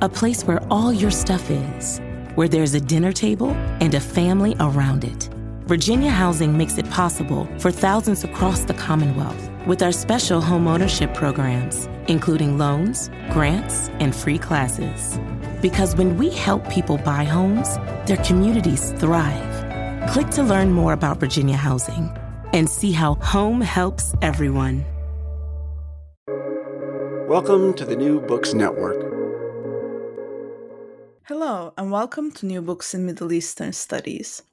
a place where all your stuff is, where there's a dinner table and a family around it. Virginia Housing makes it possible for thousands across the Commonwealth with our special homeownership programs, including loans, grants, and free classes. Because when we help people buy homes, their communities thrive. Click to learn more about Virginia Housing and see how home helps everyone. Welcome to the New Books Network. Hello, and welcome to New Books in Middle Eastern Studies.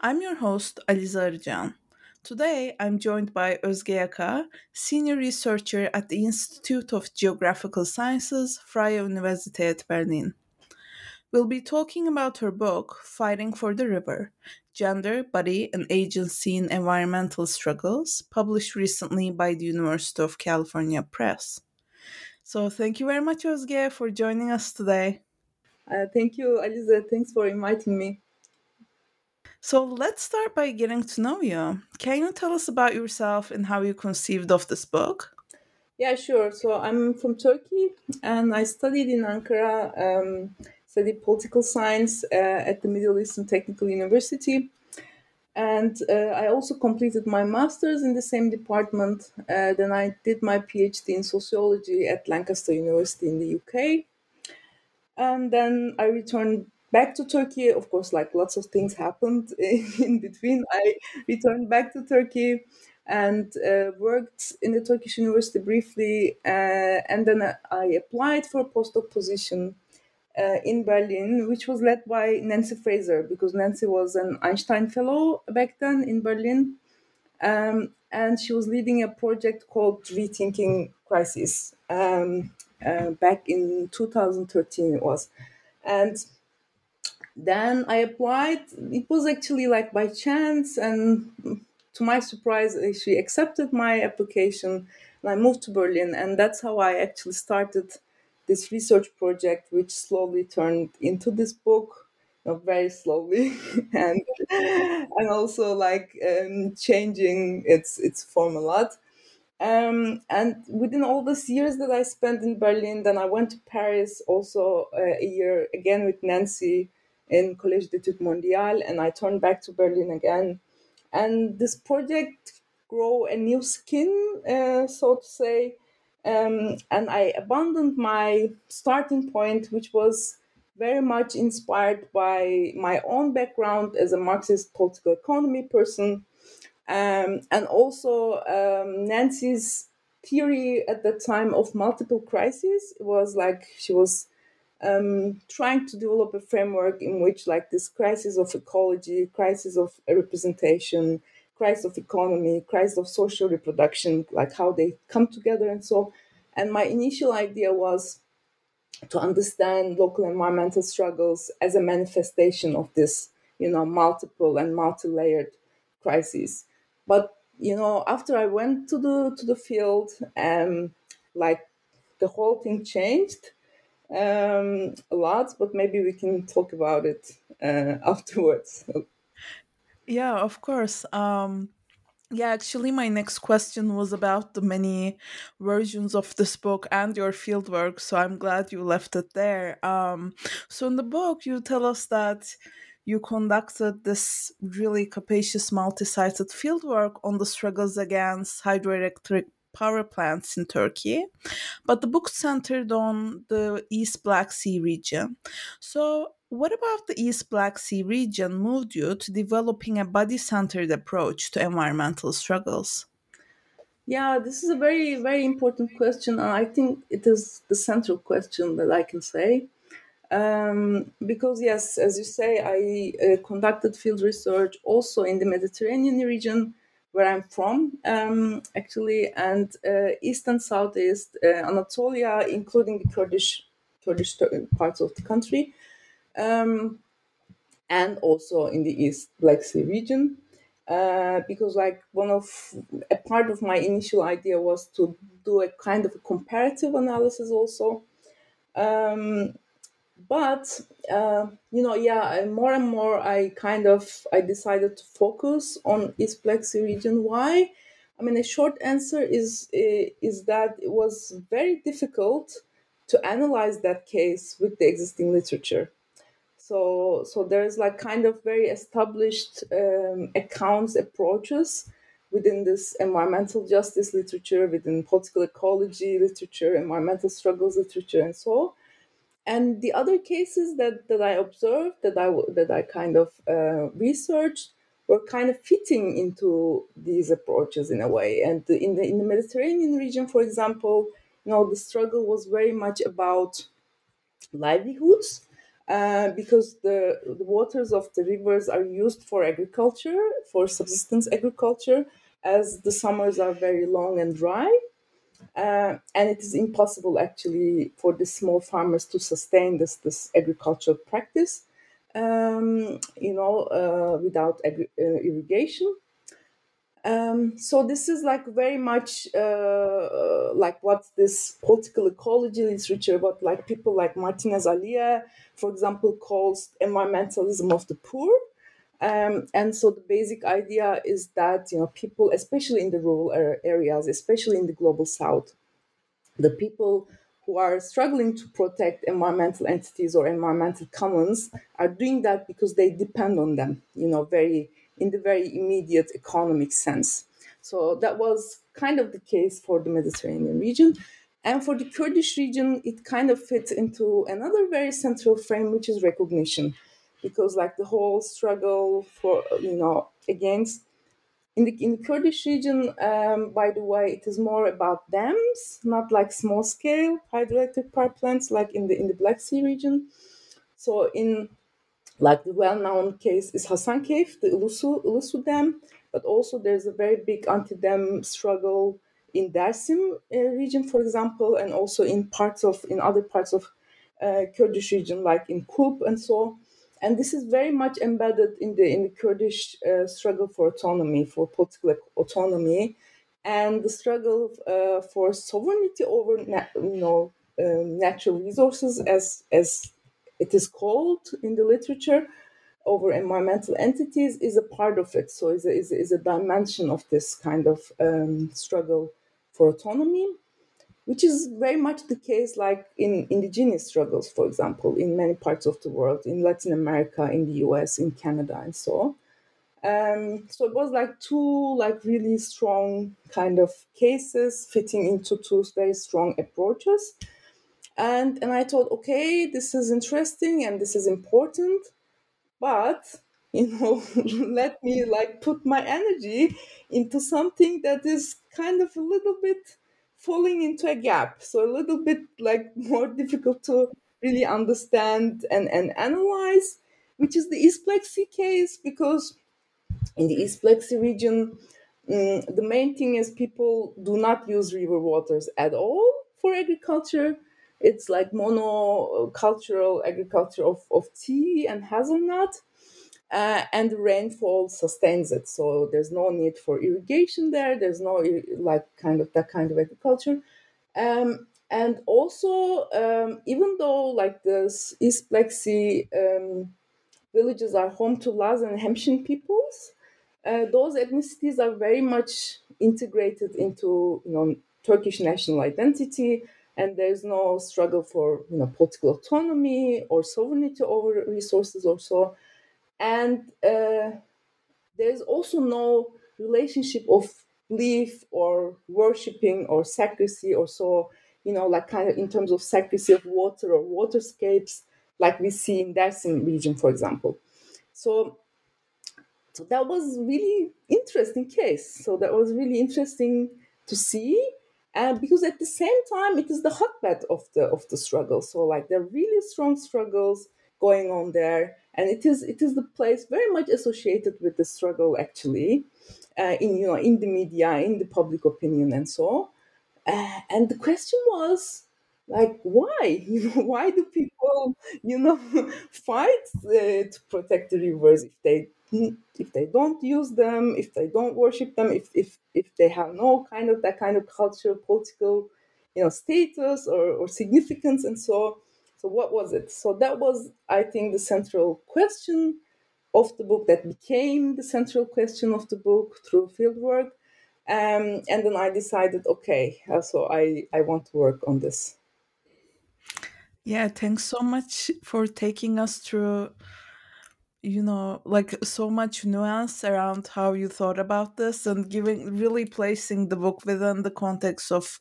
I'm your host, Alize Arıcan. Today, I'm joined by Özge Yaka, senior researcher at the Institute of Geographical Sciences, Freie Universität Berlin. We'll be talking about her book, Fighting for the River Gender, Body, and Agency in Environmental Struggles, published recently by the University of California Press. So, thank you very much, Özge, for joining us today. Uh, thank you, Alize. Thanks for inviting me. So let's start by getting to know you. Can you tell us about yourself and how you conceived of this book? Yeah, sure. So I'm from Turkey and I studied in Ankara, um, studied political science uh, at the Middle Eastern Technical University. And uh, I also completed my master's in the same department. Uh, then I did my PhD in sociology at Lancaster University in the UK and then I returned back to Turkey. Of course, like lots of things happened in between. I returned back to Turkey and uh, worked in the Turkish university briefly, uh, and then I applied for a postdoc position uh, in Berlin, which was led by Nancy Fraser, because Nancy was an Einstein Fellow back then in Berlin. Um, and she was leading a project called Rethinking Crisis. Um, uh, back in 2013 it was. And then i applied. It was actually like by chance and to my surprise she accepted my application and i moved to berlin and that's how i actually started this research project which slowly turned into this book very slowly and and also like um, changing its its form a lot um, and within all these years that I spent in Berlin, then I went to Paris also uh, a year again with Nancy in Collège d'Études Mondiales, and I turned back to Berlin again. And this project grow a new skin, uh, so to say. Um, and I abandoned my starting point, which was very much inspired by my own background as a Marxist political economy person um, and also um, Nancy's theory at the time of multiple crises was like she was um, trying to develop a framework in which like this crisis of ecology, crisis of representation, crisis of economy, crisis of social reproduction, like how they come together and so. And my initial idea was to understand local environmental struggles as a manifestation of this, you know, multiple and multi-layered crises. But you know, after I went to the to the field, um, like the whole thing changed um, a lot. But maybe we can talk about it uh, afterwards. Yeah, of course. Um, yeah, actually, my next question was about the many versions of this book and your fieldwork. So I'm glad you left it there. Um, so in the book, you tell us that you conducted this really capacious multi-sited fieldwork on the struggles against hydroelectric power plants in Turkey, but the book centered on the East Black Sea region. So, what about the East Black Sea region moved you to developing a body centered approach to environmental struggles? Yeah, this is a very, very important question. I think it is the central question that I can say. Um, because, yes, as you say, I uh, conducted field research also in the Mediterranean region where I'm from, um, actually, and uh, east and southeast uh, Anatolia, including the Kurdish Kurdish parts of the country, um, and also in the East Black Sea region. Uh, because like one of a part of my initial idea was to do a kind of a comparative analysis also um, but uh, you know yeah more and more i kind of i decided to focus on east sea region. Why? I mean a short answer is uh, is that it was very difficult to analyze that case with the existing literature. So so there's like kind of very established um, accounts approaches within this environmental justice literature within political ecology literature environmental struggles literature and so and the other cases that, that I observed, that I that I kind of uh, researched, were kind of fitting into these approaches in a way. And in the in the Mediterranean region, for example, you know, the struggle was very much about livelihoods. Uh, because the, the waters of the rivers are used for agriculture, for subsistence agriculture, as the summers are very long and dry. Uh, and it is impossible actually for the small farmers to sustain this this agricultural practice, um, you know, uh, without agri- uh, irrigation. Um, so this is like very much uh, like what this political ecology literature, what like people like Martinez Alier, for example, calls environmentalism of the poor. Um, and so the basic idea is that you know people, especially in the rural areas, especially in the global south, the people who are struggling to protect environmental entities or environmental commons are doing that because they depend on them. You know, very in the very immediate economic sense. So that was kind of the case for the Mediterranean region. And for the Kurdish region, it kind of fits into another very central frame, which is recognition because like the whole struggle for you know against in the in the Kurdish region, um, by the way, it is more about dams, not like small scale hydroelectric power plants like in the in the Black Sea region. So in like the well-known case is Hasankeyf, the Ilısu, Ilısu Dam, but also there's a very big anti-dam struggle in Dersim uh, region, for example, and also in parts of in other parts of uh, Kurdish region like in Kulp and so and this is very much embedded in the in the Kurdish uh, struggle for autonomy, for political autonomy, and the struggle uh, for sovereignty over you know um, natural resources, as as it is called in the literature, over environmental entities is a part of it. So is a, is a dimension of this kind of um, struggle for autonomy which is very much the case like in indigenous struggles, for example, in many parts of the world, in Latin America, in the US, in Canada, and so on. Um, so it was like two like really strong kind of cases fitting into two very strong approaches. And and I thought, okay, this is interesting and this is important, but you know, let me like put my energy into something that is kind of a little bit falling into a gap. So a little bit like more difficult to really understand and, and analyze, which is the East Sea case, because in the East Sea region, um, the main thing is people do not use river waters at all for agriculture. It's like monocultural agriculture of, of tea and hazelnut uh, and rainfall sustains it. So there's no need for irrigation there. There's no like kind of that kind of agriculture. Um, and also, um, even though like the East Black Sea um, villages are home to Laz and Hemshin peoples, uh, those ethnicities are very much integrated into you know Turkish national identity, and there's no struggle for you know political autonomy or sovereignty over resources or so and uh, there's also no relationship of belief or worshipping or sacristy or so you know like kind of in terms of sacristy of water or waterscapes like we see in Dersim region for example. So so that was really interesting case. So that was really interesting to see. And because at the same time it is the hotbed of the of the struggle. So like there are really strong struggles going on there and it is it is the place very much associated with the struggle actually uh, in you know in the media in the public opinion and so uh, and the question was like why? You know why do people you know fight uh, to protect the rivers if they if they don't use them if they don't worship them if if if they have no kind of that kind of cultural political you know status or, or significance and so so what was it? So that was i think the central question of the book that became the central question of the book through fieldwork. Um, and then i decided okay uh, so i i want to work on this. Yeah thanks so much for taking us through you know like so much nuance around how you thought about this and giving really placing the book within the context of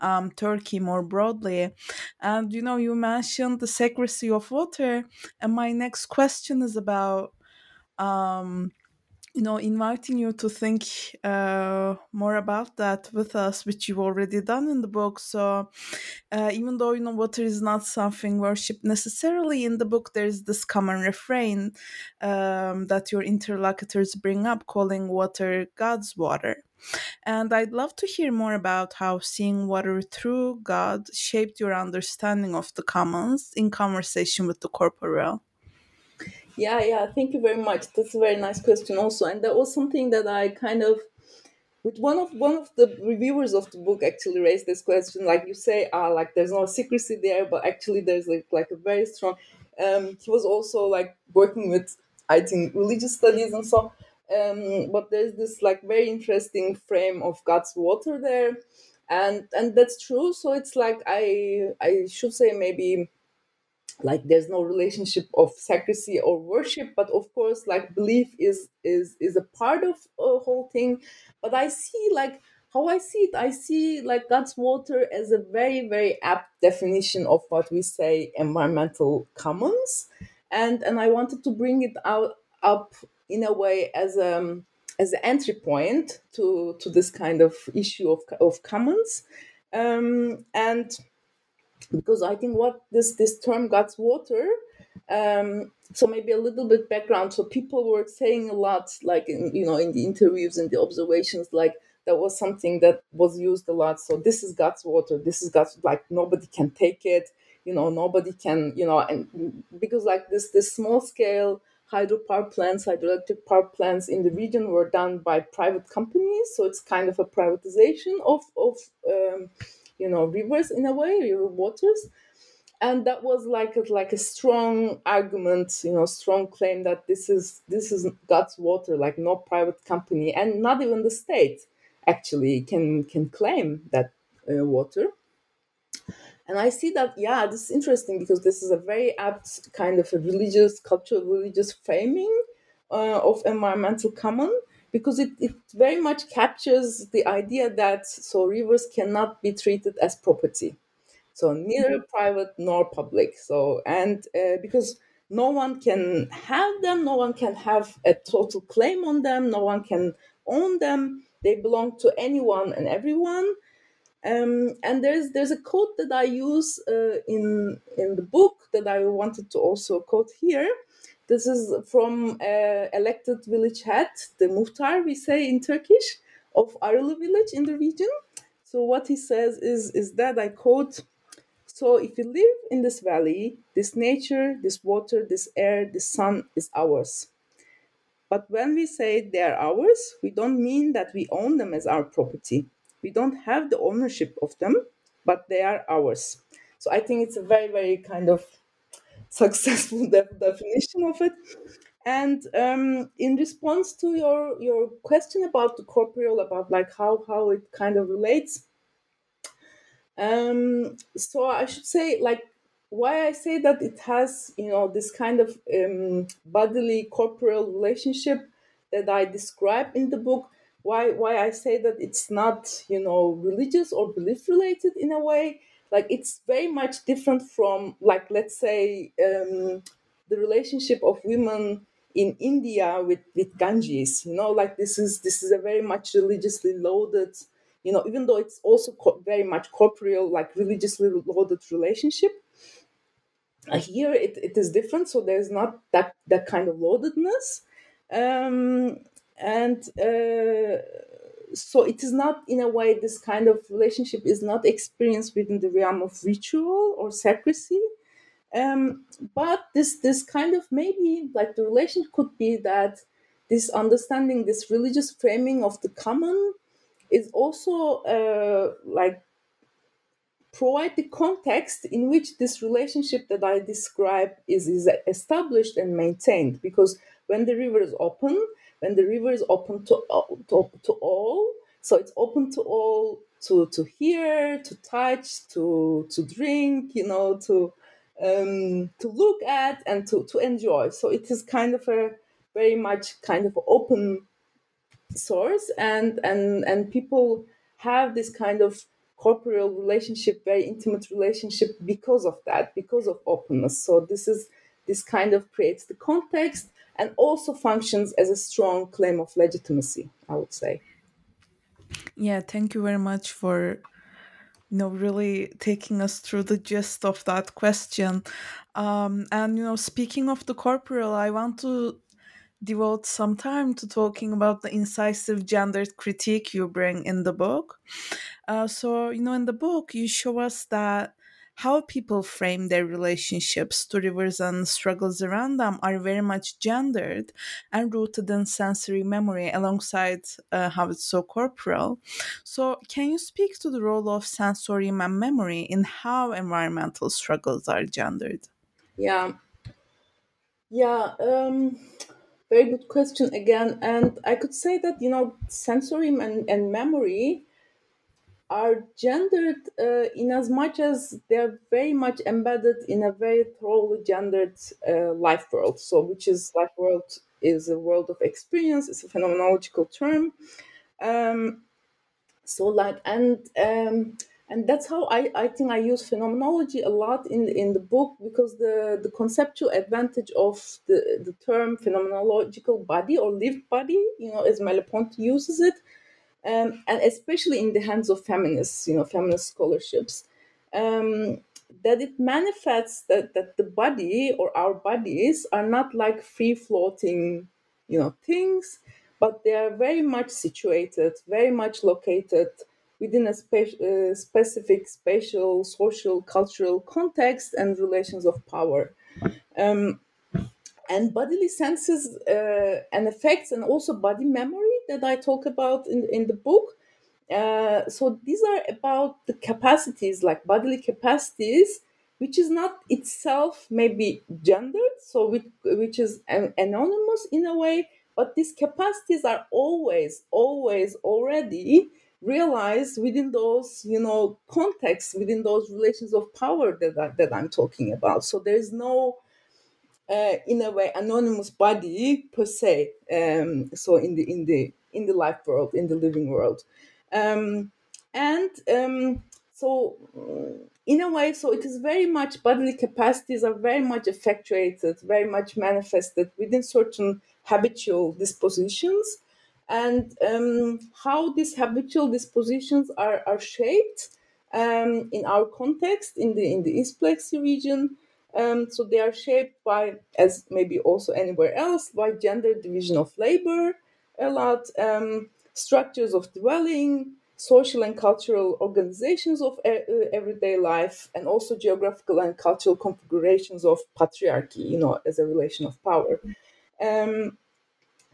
um, turkey more broadly. And you know you mentioned the sacristy of water and my next question is about um, you know, inviting you to think uh, more about that with us, which you've already done in the book. So, uh, even though you know water is not something worshipped necessarily in the book, there's this common refrain um, that your interlocutors bring up, calling water God's water. And I'd love to hear more about how seeing water through God shaped your understanding of the commons in conversation with the corporeal. Yeah, yeah. Thank you very much. That's a very nice question, also, and that was something that I kind of, with one of one of the reviewers of the book actually raised this question. Like you say, ah, like there's no secrecy there, but actually there's like like a very strong. Um, he was also like working with, I think, religious studies and so. Um, but there's this like very interesting frame of God's water there, and and that's true. So it's like I I should say maybe like there's no relationship of secrecy or worship but of course like belief is is is a part of a whole thing. But i see like how i see it i see like god's water as a very very apt definition of what we say environmental commons. And and i wanted to bring it out up in a way as a as an entry point to to this kind of issue of of commons. Um, and because I think what this this term God's water. Um, so maybe a little bit background. So people were saying a lot, like in, you know, in the interviews and the observations, like that was something that was used a lot. So this is God's water. This is God's like nobody can take it. You know, nobody can. You know, and because like this this small scale hydropower plants, hydroelectric power plants in the region were done by private companies. So it's kind of a privatization of of um, you know rivers in a way river waters. And that was like a, like a strong argument you know strong claim that this is this is god's water like no private company and not even the state actually can can claim that uh, water. And i see that yeah this is interesting because this is a very apt kind of a religious cultural religious framing uh, of environmental common because it, it very much captures the idea that so rivers cannot be treated as property. So neither private nor public. So and uh, because no one can have them no one can have a total claim on them no one can own them. They belong to anyone and everyone. Um, and there's there's a quote that I use uh, in in the book that I wanted to also quote here, this is from uh, elected village head, the muhtar, we say in Turkish, of Arılı village in the region. So what he says is, is that I quote, so if you live in this valley, this nature, this water, this air, this sun is ours. But when we say they are ours, we don't mean that we own them as our property. We don't have the ownership of them, but they are ours. So I think it's a very, very kind of successful de- definition of it. And um, in response to your your question about the corporeal, about like how how it kind of relates, um, so I should say like why I say that it has you know this kind of um, bodily corporeal relationship that I describe in the book why why I say that it's not you know religious or belief related in a way. Like it's very much different from like let's say um, the relationship of women in India with with Ganges. You know, like this is this is a very much religiously loaded. You know, even though it's also co- very much corporeal, like religiously loaded relationship. Uh, here it, it is different, so there's not that that kind of loadedness. Um, and uh, so it is not in a way this kind of relationship is not experienced within the realm of ritual or secrecy um, but this this kind of maybe like the relation could be that this understanding this religious framing of the common is also uh, like provide the context in which this relationship that I describe is, is established and maintained. Because when the river is open, when the river is open to, to, to all, so it's open to all to, to hear, to touch, to, to drink, you know, to, um, to look at and to, to enjoy. So it is kind of a very much kind of open source and, and, and people have this kind of corporeal relationship, very intimate relationship because of that, because of openness. So this is this kind of creates the context and also functions as a strong claim of legitimacy, I would say. Yeah, thank you very much for you know really taking us through the gist of that question. Um, and you know, speaking of the corporeal, I want to devote some time to talking about the incisive gendered critique you bring in the book. Uh, so, you know, in the book, you show us that how people frame their relationships to rivers and struggles around them are very much gendered and rooted in sensory memory alongside uh, how it's so corporal. So, can you speak to the role of sensorium and memory in how environmental struggles are gendered? Yeah. Yeah. Um, very good question again. And I could say that, you know, sensorium and, and memory are gendered uh, in as much as they're very much embedded in a very thoroughly gendered uh, life world. So, which is life world is a world of experience. It's a phenomenological term. Um, so, like, and um, and that's how I, I think I use phenomenology a lot in in the book because the the conceptual advantage of the the term phenomenological body or lived body, you know, as Merleau-Ponty uses it, um, and especially in the hands of feminists, you know, feminist scholarships, um, that it manifests that that the body or our bodies are not like free floating, you know, things, but they are very much situated, very much located within a spe- uh, specific spatial, social, cultural context and relations of power. Um, and bodily senses uh, and affects, and also body memory that I talk about in, in the book. Uh, so these are about the capacities, like bodily capacities, which is not itself maybe gendered, so which, which is an, anonymous in a way, but these capacities are always, always already realized within those you know contexts within those relations of power that, I, that i'm talking about so there's no uh, in a way anonymous body per se um, so in the in the in the life world in the living world um, and um, so in a way so it is very much bodily capacities are very much effectuated very much manifested within certain habitual dispositions and um, how these habitual dispositions are, are shaped um, in our context in the in the East region. Um, so they are shaped by, as maybe also anywhere else, by gender division of labor, a lot, um, structures of dwelling, social and cultural organizations of uh, everyday life, and also geographical and cultural configurations of patriarchy, you know, as a relation of power. Um,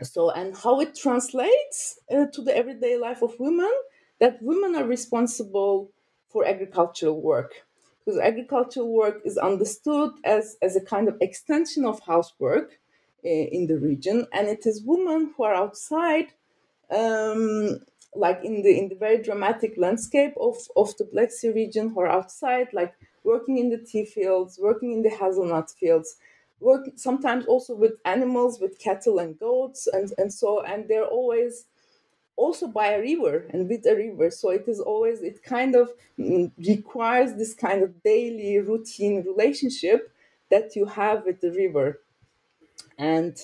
so and how it translates uh, to the everyday life of women that women are responsible for agricultural work because agricultural work is understood as, as a kind of extension of housework in the region and it is women who are outside um, like in the in the very dramatic landscape of, of the Black Sea region who are outside like working in the tea fields working in the hazelnut fields work sometimes also with animals, with cattle and goats, and, and so and they're always also by a river and with a river. So it is always, it kind of mm, requires this kind of daily routine relationship that you have with the river. And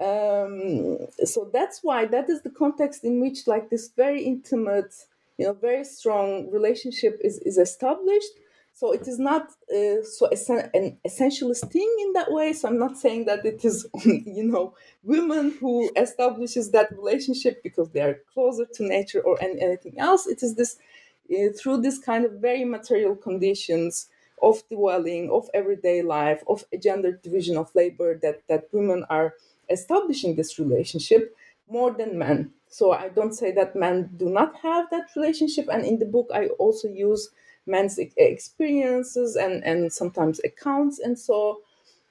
um, so that's why that is the context in which like this very intimate, you know, very strong relationship is, is established so it is not uh, so an essentialist thing in that way. So I'm not saying that it is, you know, women who establishes that relationship because they are closer to nature or anything else. It is this uh, through this kind of very material conditions of dwelling, of everyday life, of gender division of labor that that women are establishing this relationship more than men. So I don't say that men do not have that relationship. And in the book, I also use men's experiences and, and sometimes accounts and so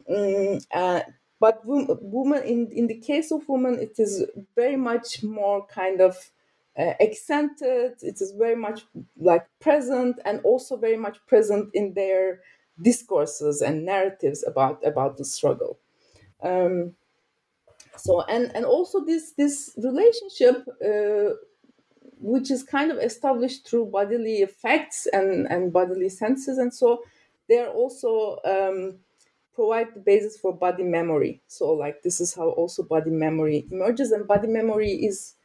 um, uh, but women in, in the case of women it is very much more kind of accented it is very much like present and also very much present in their discourses and narratives about about the struggle um, so and and also this this relationship uh, which is kind of established through bodily affects and, and bodily senses. And so they're also um, provide the basis for body memory. So like this is how also body memory emerges. And body memory is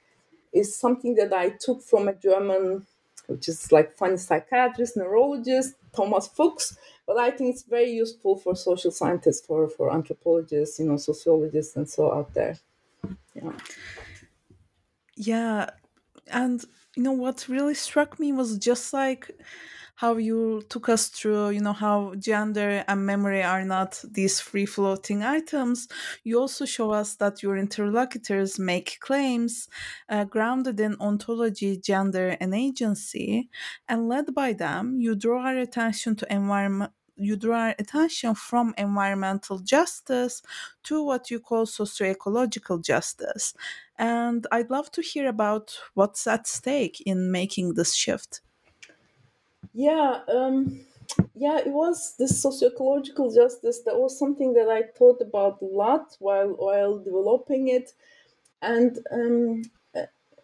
is something that I took from a German, which is like funny psychiatrist, neurologist, Thomas Fuchs. But I think it's very useful for social scientists, for, for anthropologists, you know, sociologists and so out there. Yeah. Yeah, and you know what really struck me was just like how you took us through you know how gender and memory are not these free floating items. You also show us that your interlocutors make claims uh, grounded in ontology gender and agency. And led by them you draw our attention to environment you draw attention from environmental justice to what you call socio-ecological justice. And I'd love to hear about what's at stake in making this shift. Yeah, um, yeah, it was this socio-ecological justice. That was something that I thought about a lot while while developing it, and um, uh,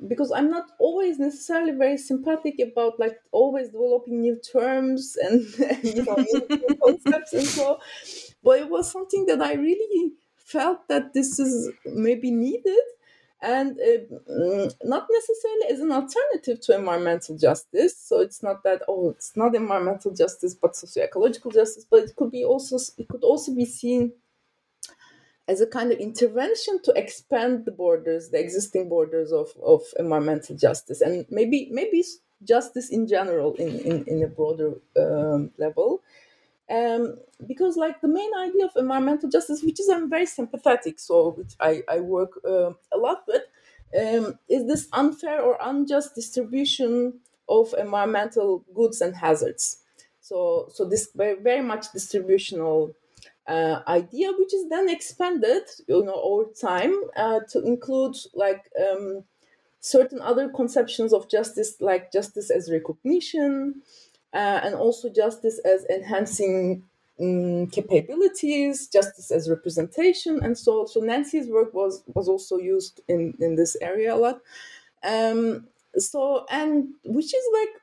because I'm not always necessarily very sympathetic about like always developing new terms and you know new concepts and so, but it was something that I really felt that this is maybe needed and uh, not necessarily as an alternative to environmental justice. So it's not that oh, it's not environmental justice but socio-ecological justice, but it could be also it could also be seen as a kind of intervention to expand the borders, the existing borders of, of environmental justice, and maybe maybe justice in general in, in, in a broader um, level um, because like the main idea of environmental justice, which is I'm very sympathetic, so which I, I work uh, a lot with, um, is this unfair or unjust distribution of environmental goods and hazards. So, so this very, very much distributional uh, idea, which is then expanded, you know, over time uh, to include like um, certain other conceptions of justice, like justice as recognition, uh, and also justice as enhancing um, capabilities, justice as representation, and so so Nancy's work was was also used in in this area a lot. Um, so and which is like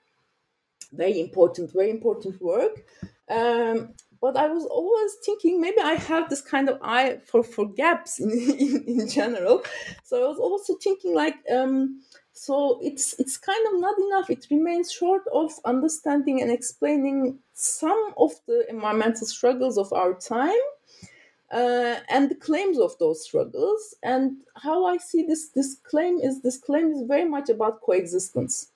very important, very important work. Um, but I was always thinking maybe I have this kind of eye for for gaps in in, in general. So I was also thinking like. Um, so it's it's kind of not enough. It remains short of understanding and explaining some of the environmental struggles of our time uh, and the claims of those struggles. And how i see this this claim is this claim is very much about coexistence.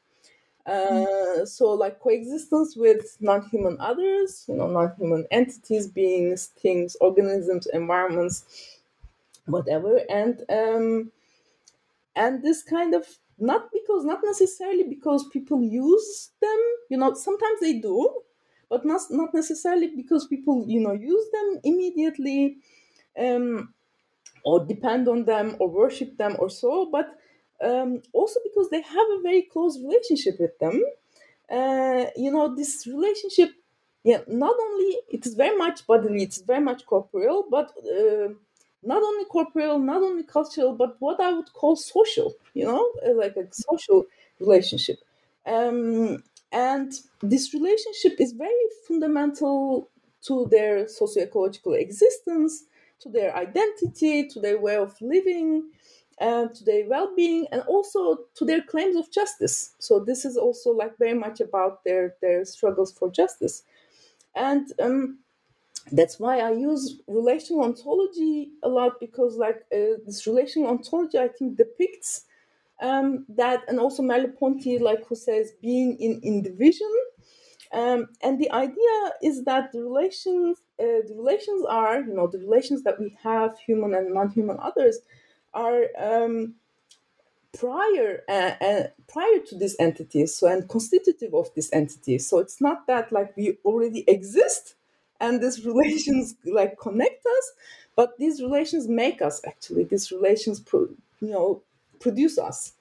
Uh, so like coexistence with non-human others you know non-human entities beings things organisms environments whatever. And um, and this kind of not because not necessarily because people use them you know sometimes they do but not not necessarily because people you know use them immediately um, or depend on them or worship them or so but um, also because they have a very close relationship with them. Uh, you know this relationship yeah not only it is very much bodily it's very much corporeal but uh, not only corporeal, not only cultural, but what I would call social, you know, uh, like a social relationship. Um, and this relationship is very fundamental to their socio-ecological existence, to their identity, to their way of living, uh, to their well-being, and also to their claims of justice. So this is also like very much about their their struggles for justice, and um, that's why I use relational ontology a lot because like uh, this relational ontology I think depicts um, that, and also Merleau-Ponty like who says being in in division um, and the idea is that the relations, uh, the relations are, you know, the relations that we have, human and non-human others, are um, prior uh, uh, prior to these entities, so and constitutive of these entities. So it's not that like we already exist and these relations like connect us, but these relations make us actually. These relations, pro- you know, produce us.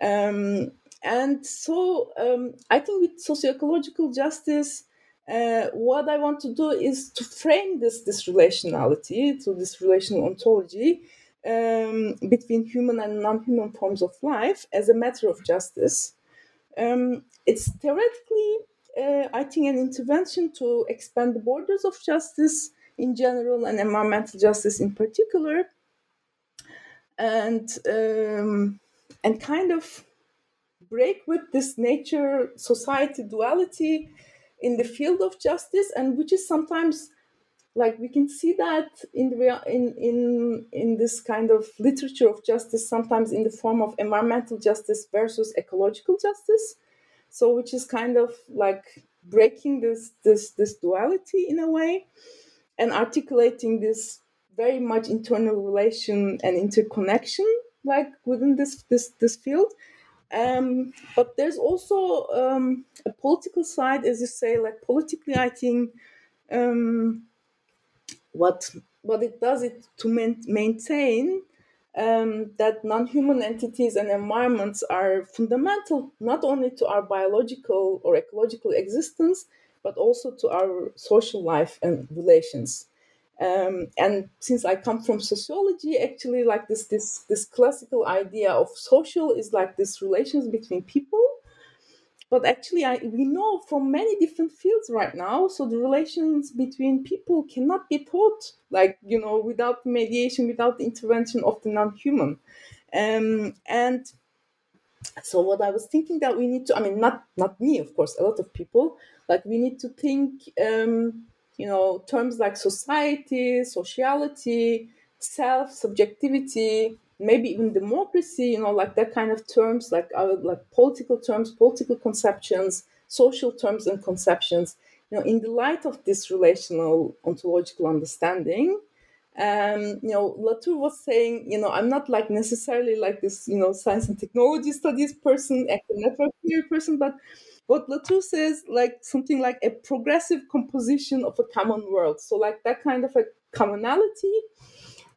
Um, and so um, I think with socio-ecological justice, uh, what I want to do is to frame this this relationality, to this relational ontology um, between human and non-human forms of life as a matter of justice. Um, it's theoretically, uh, I think, an intervention to expand the borders of justice in general and environmental justice in particular, and um, and kind of break with this nature society duality in the field of justice and which is sometimes like we can see that in the in in in this kind of literature of justice sometimes in the form of environmental justice versus ecological justice so which is kind of like breaking this this this duality in a way and articulating this very much internal relation and interconnection like within this this this field. Um, but there's also um, a political side, as you say, like politically, I think um, what what it does it to man- maintain um, that non-human entities and environments are fundamental not only to our biological or ecological existence, but also to our social life and relations. Um, and since I come from sociology, actually, like this this this classical idea of social is like this relations between people. But actually, I, we know from many different fields right now. So the relations between people cannot be taught, like you know, without mediation, without the intervention of the non-human. Um, and so what I was thinking that we need to, I mean, not not me, of course, a lot of people, like we need to think. Um, you know, terms like society, sociality, self, subjectivity, maybe even democracy, you know, like that kind of terms, like uh, like political terms, political conceptions, social terms and conceptions, you know, in the light of this relational ontological understanding, um, you know, Latour was saying, you know, I'm not like necessarily like this, you know, science and technology studies person, actor network theory person, but what Latour says, like something like a progressive composition of a common world. So like that kind of a commonality,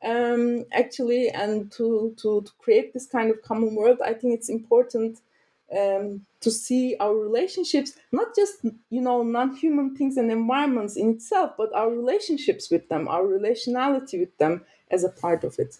um, actually, and to, to, to create this kind of common world, I think it's important um, to see our relationships, not just you know non-human things and environments in itself, but our relationships with them, our relationality with them as a part of it.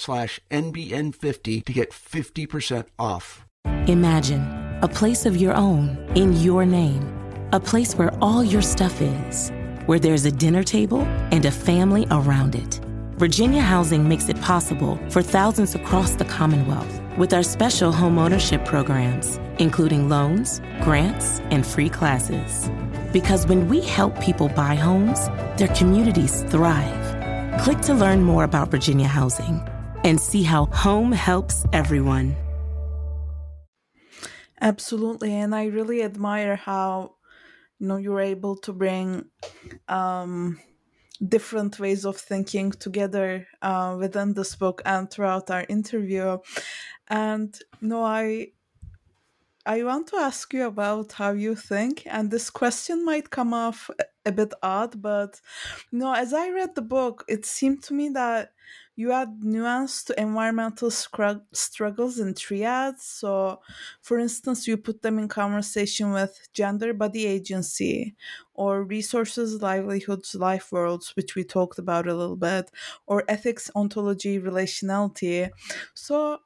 slash NBN50 to get 50% off. Imagine a place of your own in your name, a place where all your stuff is, where there's a dinner table and a family around it. Virginia Housing makes it possible for thousands across the Commonwealth with our special homeownership programs, including loans, grants, and free classes. Because when we help people buy homes, their communities thrive. Click to learn more about Virginia Housing and see how home helps everyone. Absolutely, and I really admire how you know you're able to bring um, different ways of thinking together uh, within this book and throughout our interview. And you know, I I want to ask you about how you think, and this question might come off a bit odd, but you know, as I read the book, it seemed to me that you add nuance to environmental struggles in triads. So, for instance, you put them in conversation with gender, body agency, or resources, livelihoods, life worlds, which we talked about a little bit, or ethics, ontology, relationality. So,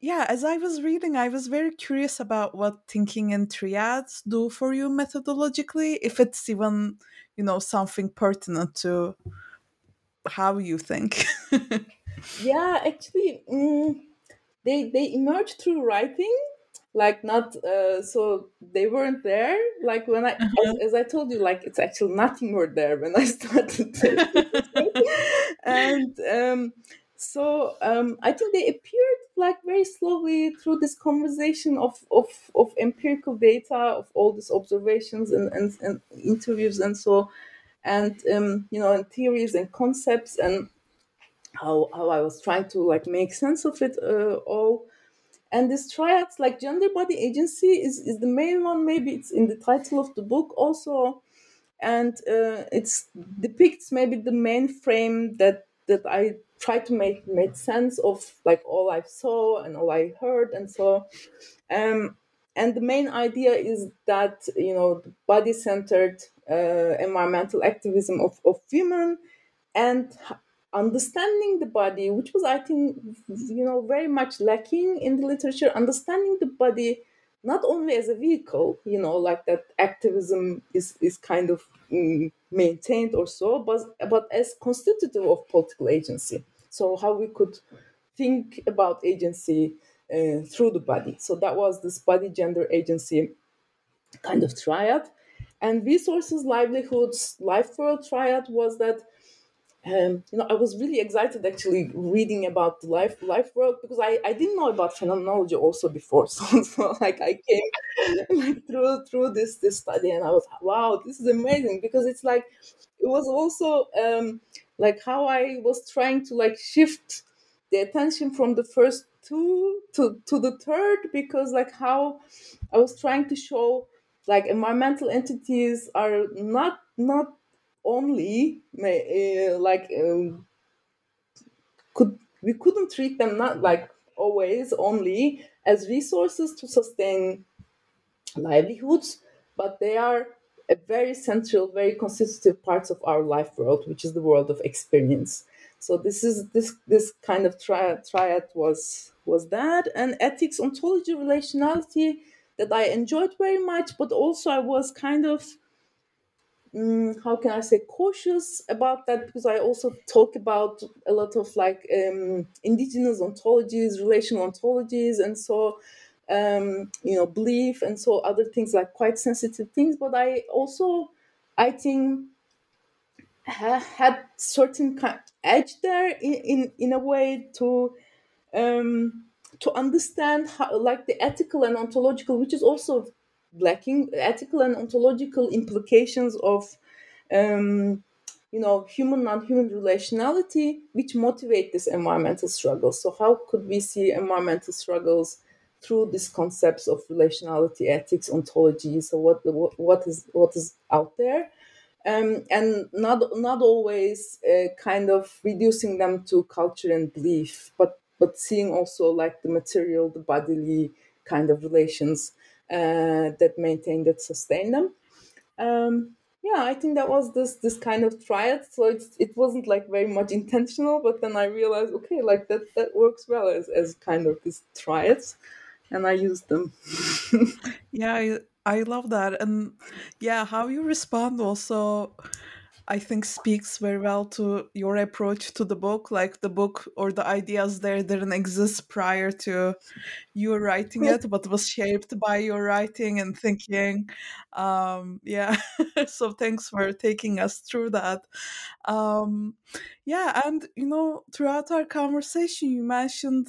yeah, as I was reading, I was very curious about what thinking in triads do for you methodologically, if it's even, you know, something pertinent to how you think. yeah, actually, mm, they they emerged through writing, like not uh, so they weren't there. Like when I, uh-huh. as, as, I told you, like it's actually nothing were there when I started, and um, so um, I think they appeared like very slowly through this conversation of of, of empirical data of all these observations and, and, and interviews and so and um, you know and theories and concepts and how how I was trying to like make sense of it uh, all. And this triads, like gender body agency, is is the main one. Maybe it's in the title of the book also, and uh, it depicts maybe the main frame that that I try to make make sense of like all I saw and all I heard and so. Um, and the main idea is that you know body centered uh, environmental activism of, of women and understanding the body which was i think you know very much lacking in the literature understanding the body not only as a vehicle you know like that activism is is kind of mm, maintained or so but but as constitutive of political agency. So how we could think about agency uh, through the body. So that was this body gender agency kind of triad. And resources, livelihoods, life world triad was that um, you know, I was really excited actually reading about the life life world because I, I didn't know about phenomenology also before. So, so like I came like, through through this this study and I was wow, this is amazing because it's like it was also um, like how I was trying to like shift the attention from the first two to to the third because like how I was trying to show like environmental entities are not not only uh, like um, could we couldn't treat them not like always only as resources to sustain livelihoods but they are a very central very constitutive parts of our life world which is the world of experience. So this is this this kind of triad, triad was was that and ethics ontology relationality that I enjoyed very much, but also I was kind of um, how can I say cautious about that because I also talk about a lot of like um, indigenous ontologies, relational ontologies, and so um, you know belief and so other things like quite sensitive things. But I also I think ha- had certain kind of edge there in, in in a way to um, to understand how, like the ethical and ontological, which is also lacking, ethical and ontological implications of, um, you know, human non-human relationality, which motivate this environmental struggles. So how could we see environmental struggles through these concepts of relationality, ethics, ontology? So what what, what is what is out there? Um, and not not always uh, kind of reducing them to culture and belief, but but seeing also like the material, the bodily kind of relations that maintain that sustain them. Um, yeah, I think that was this this kind of triad. So it it wasn't like very much intentional, but then I realized okay, like that that works well as as kind of these triads, and I used them. yeah, I, I love that, and yeah, how you respond also I think speaks very well to your approach to the book. Like the book or the ideas there didn't exist prior to you writing it, but was shaped by your writing and thinking. Um, yeah, so thanks for taking us through that. Um, yeah, and you know, throughout our conversation, you mentioned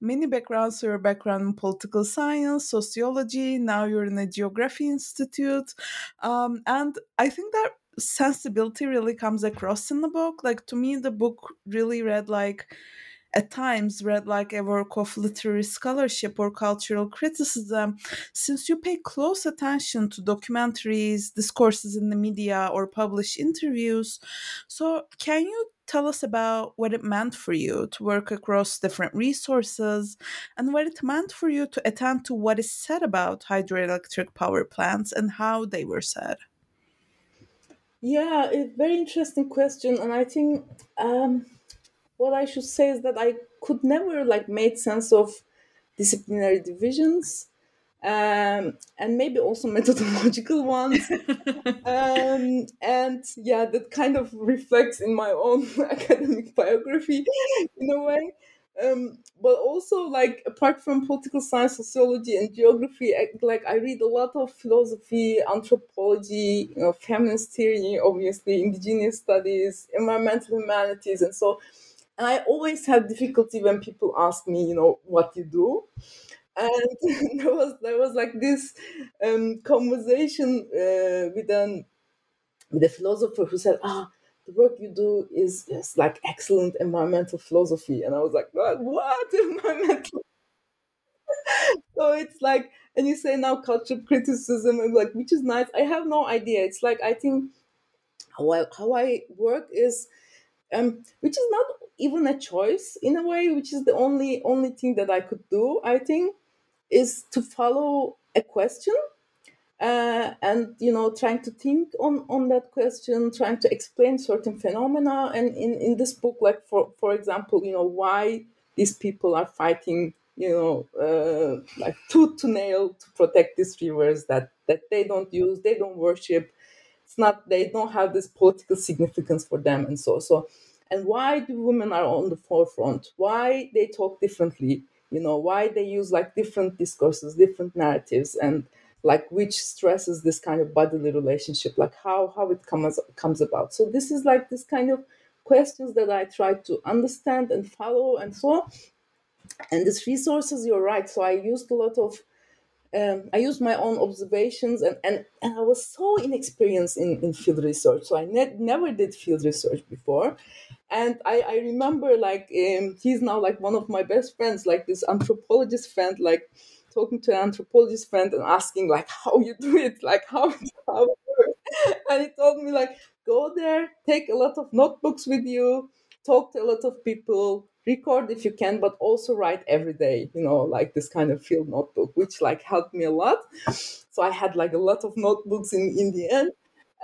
many backgrounds. So your background in political science, sociology. Now you're in a geography institute, um, and I think that sensibility really comes across in the book. Like to me, the book really read like at times read like a work of literary scholarship or cultural criticism, since you pay close attention to documentaries, discourses in the media, or published interviews. So, can you tell us about what it meant for you to work across different resources and what it meant for you to attend to what is said about hydroelectric power plants and how they were said? Yeah, a very interesting question, and I think um, what I should say is that I could never like make sense of disciplinary divisions, um, and maybe also methodological ones, um, and yeah, that kind of reflects in my own academic biography in a way. Um, but also like apart from political science sociology and geography I, like i read a lot of philosophy anthropology you know feminist theory obviously indigenous studies environmental humanities and so and i always have difficulty when people ask me you know what you do. And there was there was like this um, conversation uh, with an with a philosopher who said ah the work you do is, is like excellent environmental philosophy. And I was like, what? What? Environmental? so it's like, and you say now cultural criticism, and like, which is nice. I have no idea. It's like, I think how I, how I work is, um, which is not even a choice in a way, which is the only only thing that I could do. I think is to follow a question uh, and you know trying to think on on that question trying to explain certain phenomena. And in in this book like for for example you know why these people are fighting you know uh, like tooth to nail to protect these rivers that that they don't use they don't worship. It's not they don't have this political significance for them and so so and why do women are on the forefront? Why they talk differently? You know why they use like different discourses different narratives? And like which stresses this kind of bodily relationship like how how it comes comes about so this is like this kind of questions that i try to understand and follow and so on and these resources you're right so i used a lot of um, I used my own observations and, and, and I was so inexperienced in, in field research. So I ne- never did field research before. And I, I remember like um, he's now like one of my best friends, like this anthropologist friend, like talking to an anthropologist friend and asking like how you do it, like how, how it works. And he told me like go there, take a lot of notebooks with you, talk to a lot of people, record if you can, but also write every day, you know, like this kind of field notebook, which like helped me a lot. So I had like a lot of notebooks in, in the end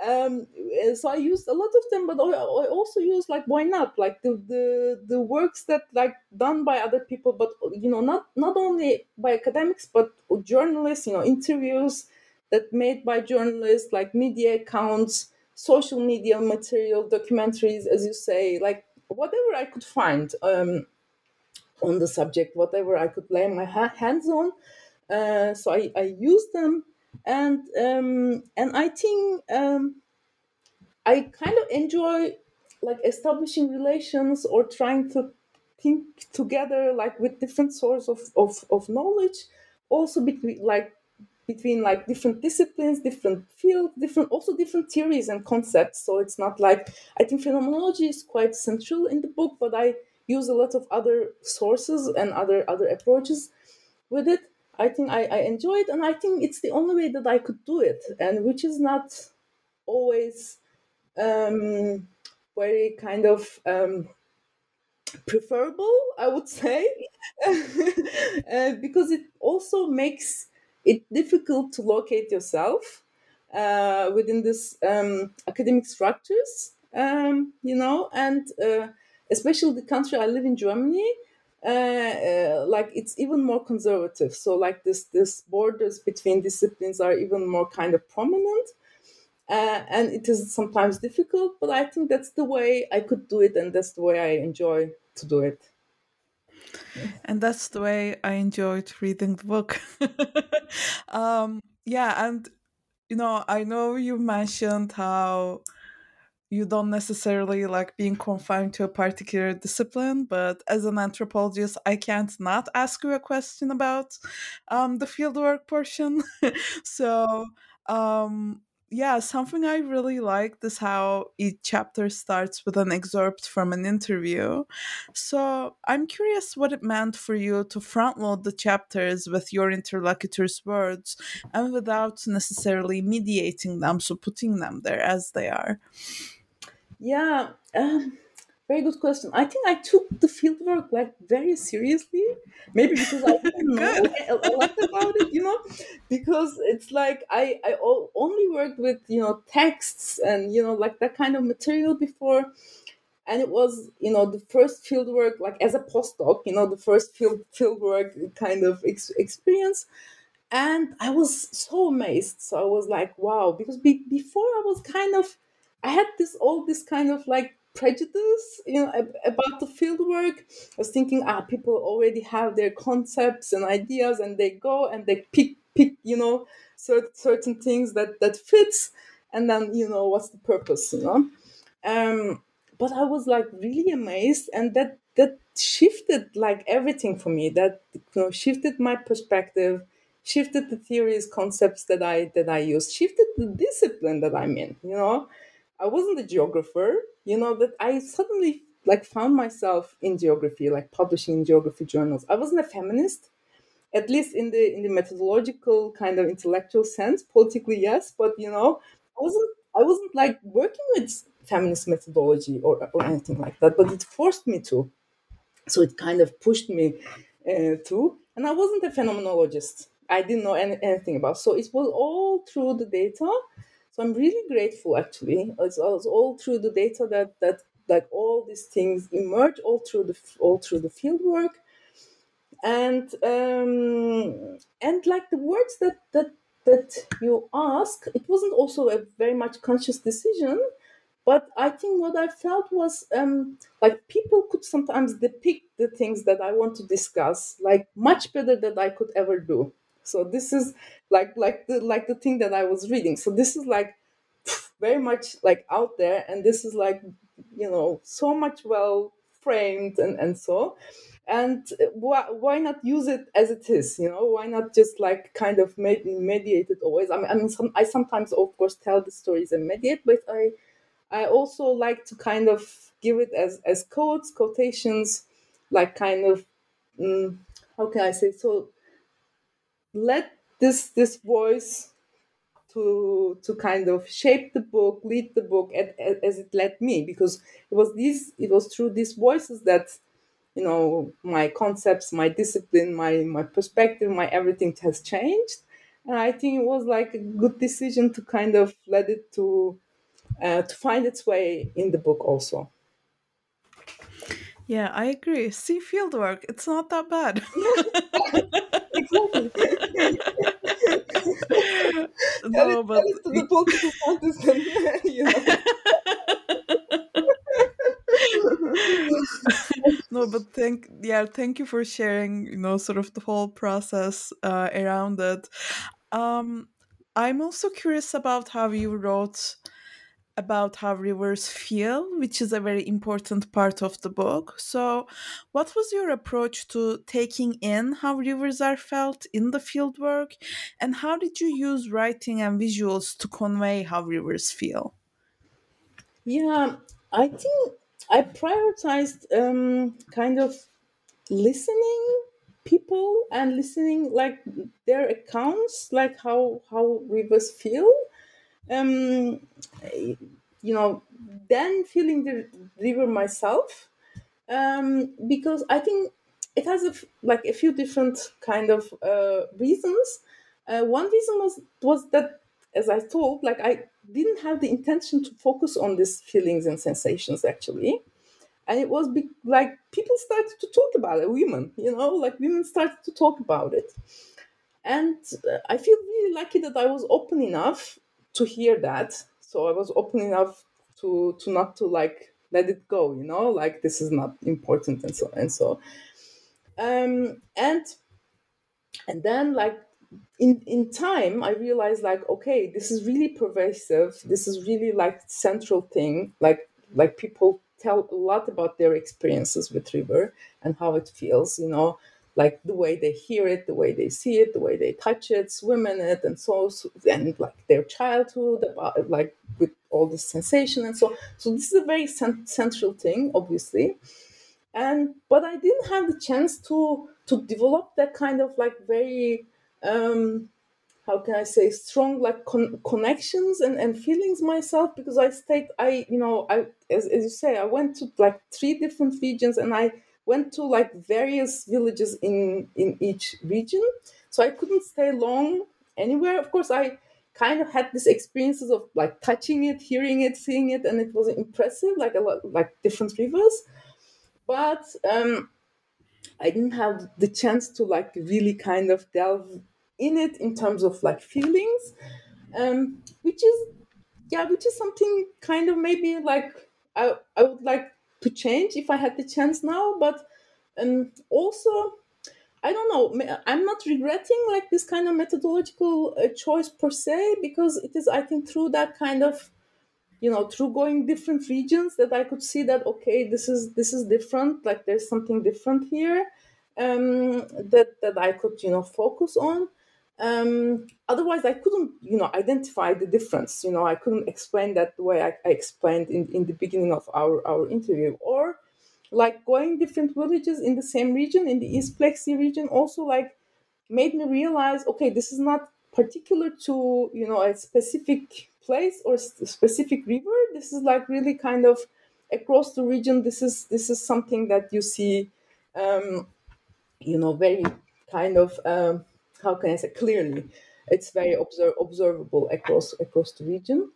um so i used a lot of them but i also use like why not? Like the, the the works that like done by other people but you know not not only by academics but journalists you know interviews that made by journalists like media accounts social media material documentaries as you say like whatever i could find um on the subject whatever i could lay my ha- hands on uh, so I, I used them and um, and I think um, I kind of enjoy like establishing relations or trying to think together like with different sources of, of, of knowledge. Also between like between like different disciplines different fields different also different theories and concepts. So it's not like i think phenomenology is quite central in the book but i use a lot of other sources and other other approaches with it I think I, I enjoy it, and I think it's the only way that I could do it, and which is not always um, very kind of um, preferable, I would say, uh, because it also makes it difficult to locate yourself uh, within this um, academic structures, um, you know, and uh, especially the country I live in, Germany uh, uh, like it's even more conservative. So like this this borders between disciplines are even more kind of prominent. uh, and it is sometimes difficult, but I think that's the way I could do it, and that's the way I enjoy to do it. And that's the way I enjoyed reading the book. um, yeah, and you know, I know you mentioned how you don't necessarily like being confined to a particular discipline, but as an anthropologist, I can't not ask you a question about um, the fieldwork portion. so, um, yeah, something I really liked is how each chapter starts with an excerpt from an interview. So I'm curious what it meant for you to front load the chapters with your interlocutor's words and without necessarily mediating them, so putting them there as they are. Yeah, um, very good question. I think I took the fieldwork like very seriously. Maybe because I didn't know a, lot about it, you know, because it's like I I only worked with you know texts and you know like that kind of material before, and it was you know the first fieldwork like as a postdoc, you know, the first field fieldwork kind of ex- experience. And I was so amazed. So I was like, wow, because be- before I was kind of I had this all this kind of like prejudice you know about the field work. I was thinking ah people already have their concepts and ideas and they go and they pick pick you know certain, certain things that that fits. And then you know what's the purpose you know? Um but i was like really amazed and that that shifted like everything for me. That you know shifted my perspective shifted the theories concepts that i that i used shifted the discipline that i'm in you know I wasn't a geographer, you know, that I suddenly like found myself in geography, like publishing in geography journals. I wasn't a feminist, at least in the in the methodological kind of intellectual sense. Politically, yes, but you know, I wasn't I wasn't like working with feminist methodology or or anything like that. But it forced me to, so it kind of pushed me uh, to. And I wasn't a phenomenologist. I didn't know any, anything about. So it was all through the data so I'm really grateful actually. It's, it's all through the data that that like all these things emerge all through the all through the field work and um, and like the words that that that you ask it wasn't also a very much conscious decision but i think what i felt was um, like people could sometimes depict the things that i want to discuss like much better than i could ever do so this is like like the like the thing that I was reading. So this is like very much like out there, and this is like you know so much well framed and and so. And why, why not use it as it is you know? Why not just like kind of med- mediate it always? I mean, I, mean some, I sometimes of course tell the stories and mediate but i i also like to kind of give it as as quotes quotations like kind of mm, how can i say? So let this this voice to to kind of shape the book, lead the book as, as it led me, because it was these it was through these voices that you know my concepts, my discipline, my my perspective, my everything has changed, and I think it was like a good decision to kind of let it to uh, to find its way in the book also. Yeah, I agree. See fieldwork, it's not that bad. exactly. no, but to the political partisan, you know. no, but thank yeah, thank you for sharing. You know, sort of the whole process uh, around it. Um, I'm also curious about how you wrote about how rivers feel, which is a very important part of the book. So, what was your approach to taking in how rivers are felt in the fieldwork, and how did you use writing and visuals to convey how rivers feel? Yeah, I think I prioritized um, kind of listening people and listening like their accounts, like how how rivers feel um, you know, then feeling the river myself, um, because I think it has a, like a few different kind of uh, reasons. Uh, one reason was was that, as I told, like I didn't have the intention to focus on these feelings and sensations actually, and it was be- like people started to talk about it. Women, you know, like women started to talk about it, and uh, I feel really lucky that I was open enough to hear that. so I was open enough to to not to like let it go, you know, like this is not important and so and so. Um, and and then like in in time i realized like okay this is really pervasive this is really like central thing like like people tell a lot about their experiences with river and how it feels you know like the way they hear it the way they see it the way they touch it swim in it and so and like their childhood about like with all this sensation and so so this is a very cent- central thing obviously. And but i didn't have the chance to to develop that kind of like very um, how can I say strong like con- connections and, and feelings myself because I stayed I you know I as, as you say I went to like three different regions and I went to like various villages in in each region so I couldn't stay long anywhere. Of course I kind of had these experiences of like touching it hearing it seeing it and it was impressive like a lot like different rivers. But um I didn't have the chance to like really kind of delve in it in terms of like feelings, um, which is yeah, which is something kind of maybe like I I would like to change if I had the chance now, but um, also I don't know. I'm not regretting like this kind of methodological uh, choice per se because it is I think through that kind of you know through going different regions that i could see that okay this is this is different like there's something different here um, that that i could you know focus on um, otherwise i couldn't you know identify the difference you know i couldn't explain that the way i, I explained in, in the beginning of our our interview. Or like going different villages in the same region in the east Black Sea region also like made me realize okay this is not particular to you know a specific place or specific river. This is like really kind of across the region. This is this is something that you see um, you know very kind of um, how can i say clearly it's very observ- observable across across the region.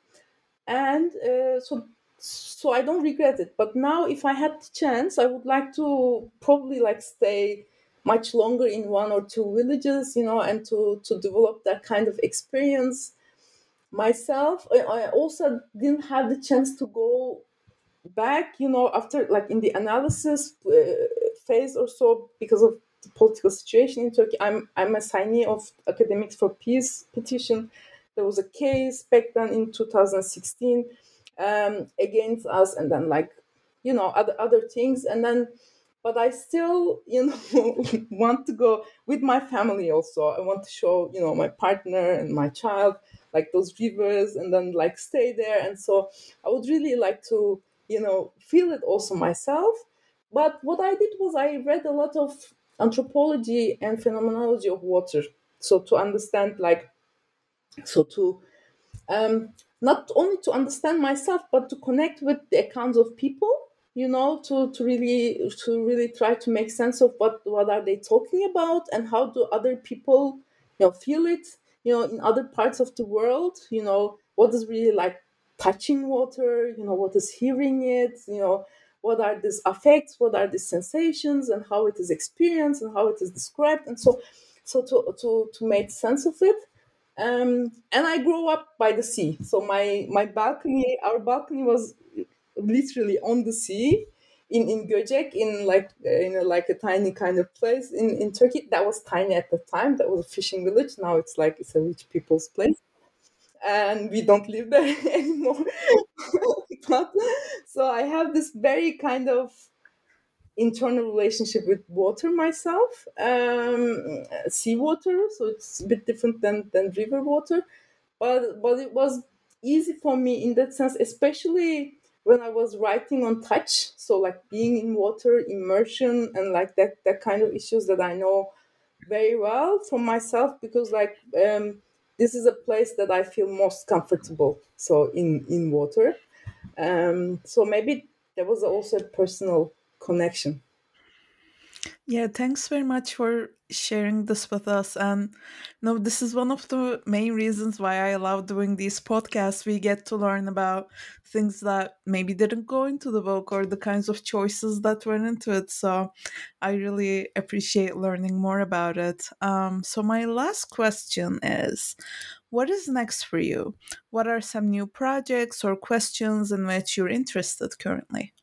And uh, so so i don't regret it. But now if i had the chance i would like to probably like stay much longer in one or two villages you know and to to develop that kind of experience myself. I also didn't have the chance to go back you know after like in the analysis uh, phase or so because of the political situation in turkey. I'm i'm a signee of academics for peace petition. There was a case back then in 2016 um, against us and then like you know other other things. And then but i still you know want to go with my family also. I want to show you know my partner and my child like those rivers and then like stay there. And so i would really like to you know feel it also myself. But what i did was i read a lot of anthropology and phenomenology of water. So to understand like so to um not only to understand myself but to connect with the accounts of people you know to to really to really try to make sense of what what are they talking about and how do other people you know feel it you know in other parts of the world you know what is really like touching water you know what is hearing it you know what are these affects what are these sensations and how it is experienced and how it is described and so so to to to make sense of it um, and I grew up by the sea. So my my balcony, our balcony was literally on the sea in in Göcek, in like in a, like a tiny kind of place in in Turkey. That was tiny at the time. That was a fishing village. Now it's like it's a rich people's place, and we don't live there anymore. but so I have this very kind of internal relationship with water myself, um, seawater. So it's a bit different than than river water, but but it was easy for me in that sense, especially when I was writing on touch. So like being in water, immersion, and like that that kind of issues that I know very well for myself because like um, this is a place that I feel most comfortable. So in in water, um, so maybe there was also a personal connection. Yeah, thanks very much for sharing this with us. And no, this is one of the main reasons why I love doing these podcasts. We get to learn about things that maybe didn't go into the book or the kinds of choices that went into it. So I really appreciate learning more about it. Um, so, my last question is what is next for you? What are some new projects or questions in which you're interested currently?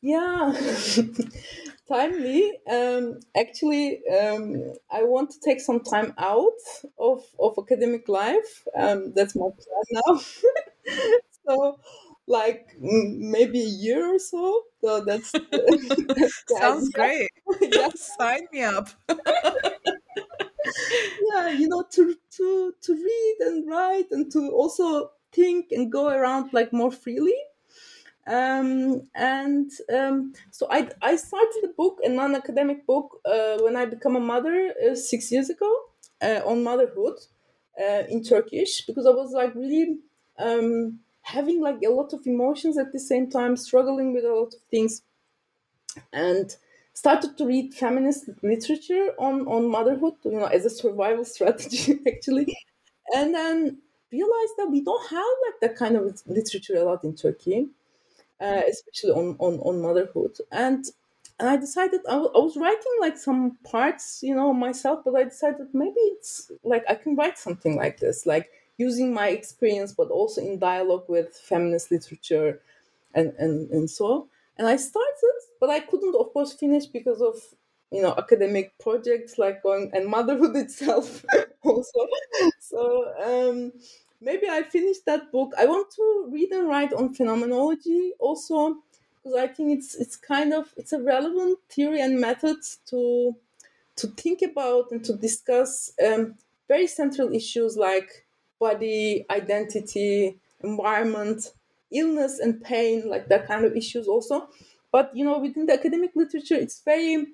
Yeah, timely. Um, actually, um, I want to take some time out of, of academic life. Um, that's my plan now. so, like maybe a year or so. So that's, that's sounds great. yeah. Sign me up. yeah, you know, to to to read and write and to also think and go around like more freely um, and um, so I, I started a book, a non-academic book, uh, when I became a mother uh, six years ago uh, on motherhood uh, in Turkish because I was like really um, having like a lot of emotions at the same time, struggling with a lot of things, and started to read feminist literature on on motherhood, you know, as a survival strategy actually, and then realized that we don't have like that kind of literature a lot in Turkey uh, especially on, on, on motherhood. And and I decided I, w- I was writing like some parts, you know, myself, but I decided maybe it's like I can write something like this, like using my experience, but also in dialogue with feminist literature and, and, and so. And I started, but I couldn't, of course, finish because of you know academic projects like going and motherhood itself also so um maybe I finish that book. I want to read and write on phenomenology also because I think it's it's kind of it's a relevant theory and method to to think about and to discuss um, very central issues like body, identity, environment, illness and pain, like that kind of issues also. But you know, within the academic literature, it's very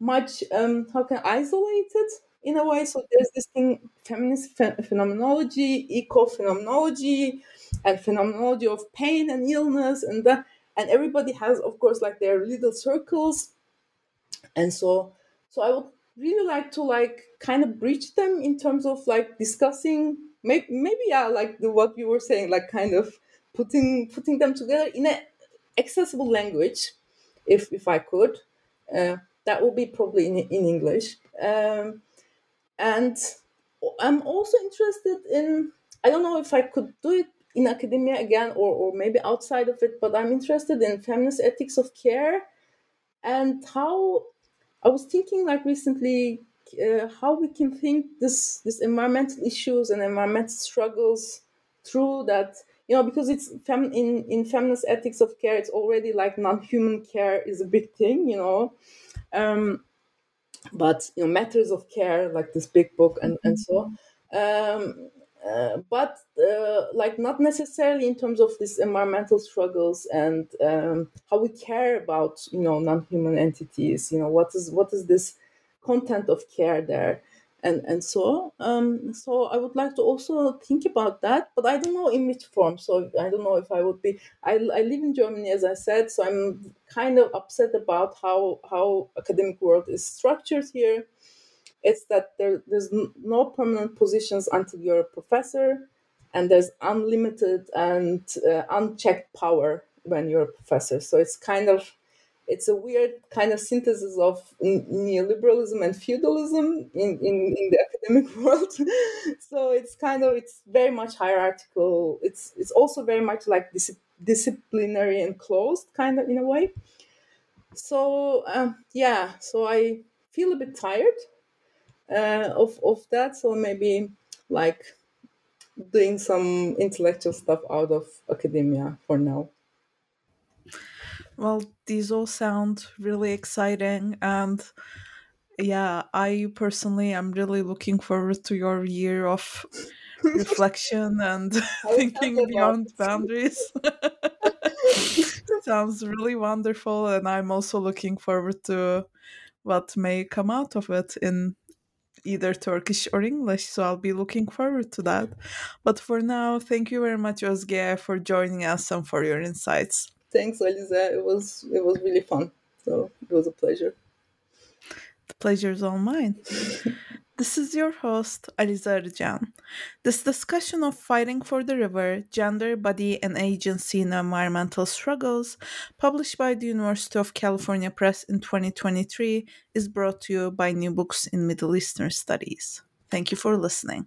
much um, how can isolated in a way. So there's this thing, feminist ph- phenomenology, eco phenomenology, and phenomenology of pain and illness, and that, and everybody has, of course, like their little circles, and so, so I would really like to like kind of bridge them in terms of like discussing, maybe, maybe yeah, like the what you were saying, like kind of putting putting them together in a accessible language, if if I could. Uh, that would be probably in, in English. Um, and I'm also interested in, I don't know if I could do it in academia again or, or maybe outside of it, but I'm interested in feminist ethics of care and how I was thinking like recently uh, how we can think this this environmental issues and environmental struggles through that you know because it's fem- in in feminist ethics of care it's already like non-human care is a big thing you know? Um, but you know matters of care like this big book and and so um, uh, but uh, like not necessarily in terms of these environmental struggles and um, how we care about you know non-human entities you know what is what is this content of care there and and so um, so I would like to also think about that, but I don't know in which form. So I don't know if I would be. I, I live in Germany, as I said, so I'm kind of upset about how how academic world is structured here. It's that there, there's no permanent positions until you're a professor, and there's unlimited and uh, unchecked power when you're a professor. So it's kind of it's a weird kind of synthesis of neoliberalism and feudalism in, in, in the academic world. so it's kind of it's very much hierarchical. It's it's also very much like dis- disciplinary and closed kind of in a way. So um, yeah, so I feel a bit tired uh, of of that. So maybe like doing some intellectual stuff out of academia for now. Well, these all sound really exciting. And yeah, I personally am really looking forward to your year of reflection and thinking beyond boundaries. Sounds really wonderful. And I'm also looking forward to what may come out of it in either Turkish or English. So I'll be looking forward to that. But for now, thank you very much, Özge, for joining us and for your insights thanks, Alize. It was it was really fun. So it was a pleasure. The pleasure is all mine. this is your host, Alize Arıcan. This discussion of fighting for the river, gender, body, and agency in environmental struggles, published by the University of California Press in 2023, is brought to you by New Books in Middle Eastern Studies. Thank you for listening.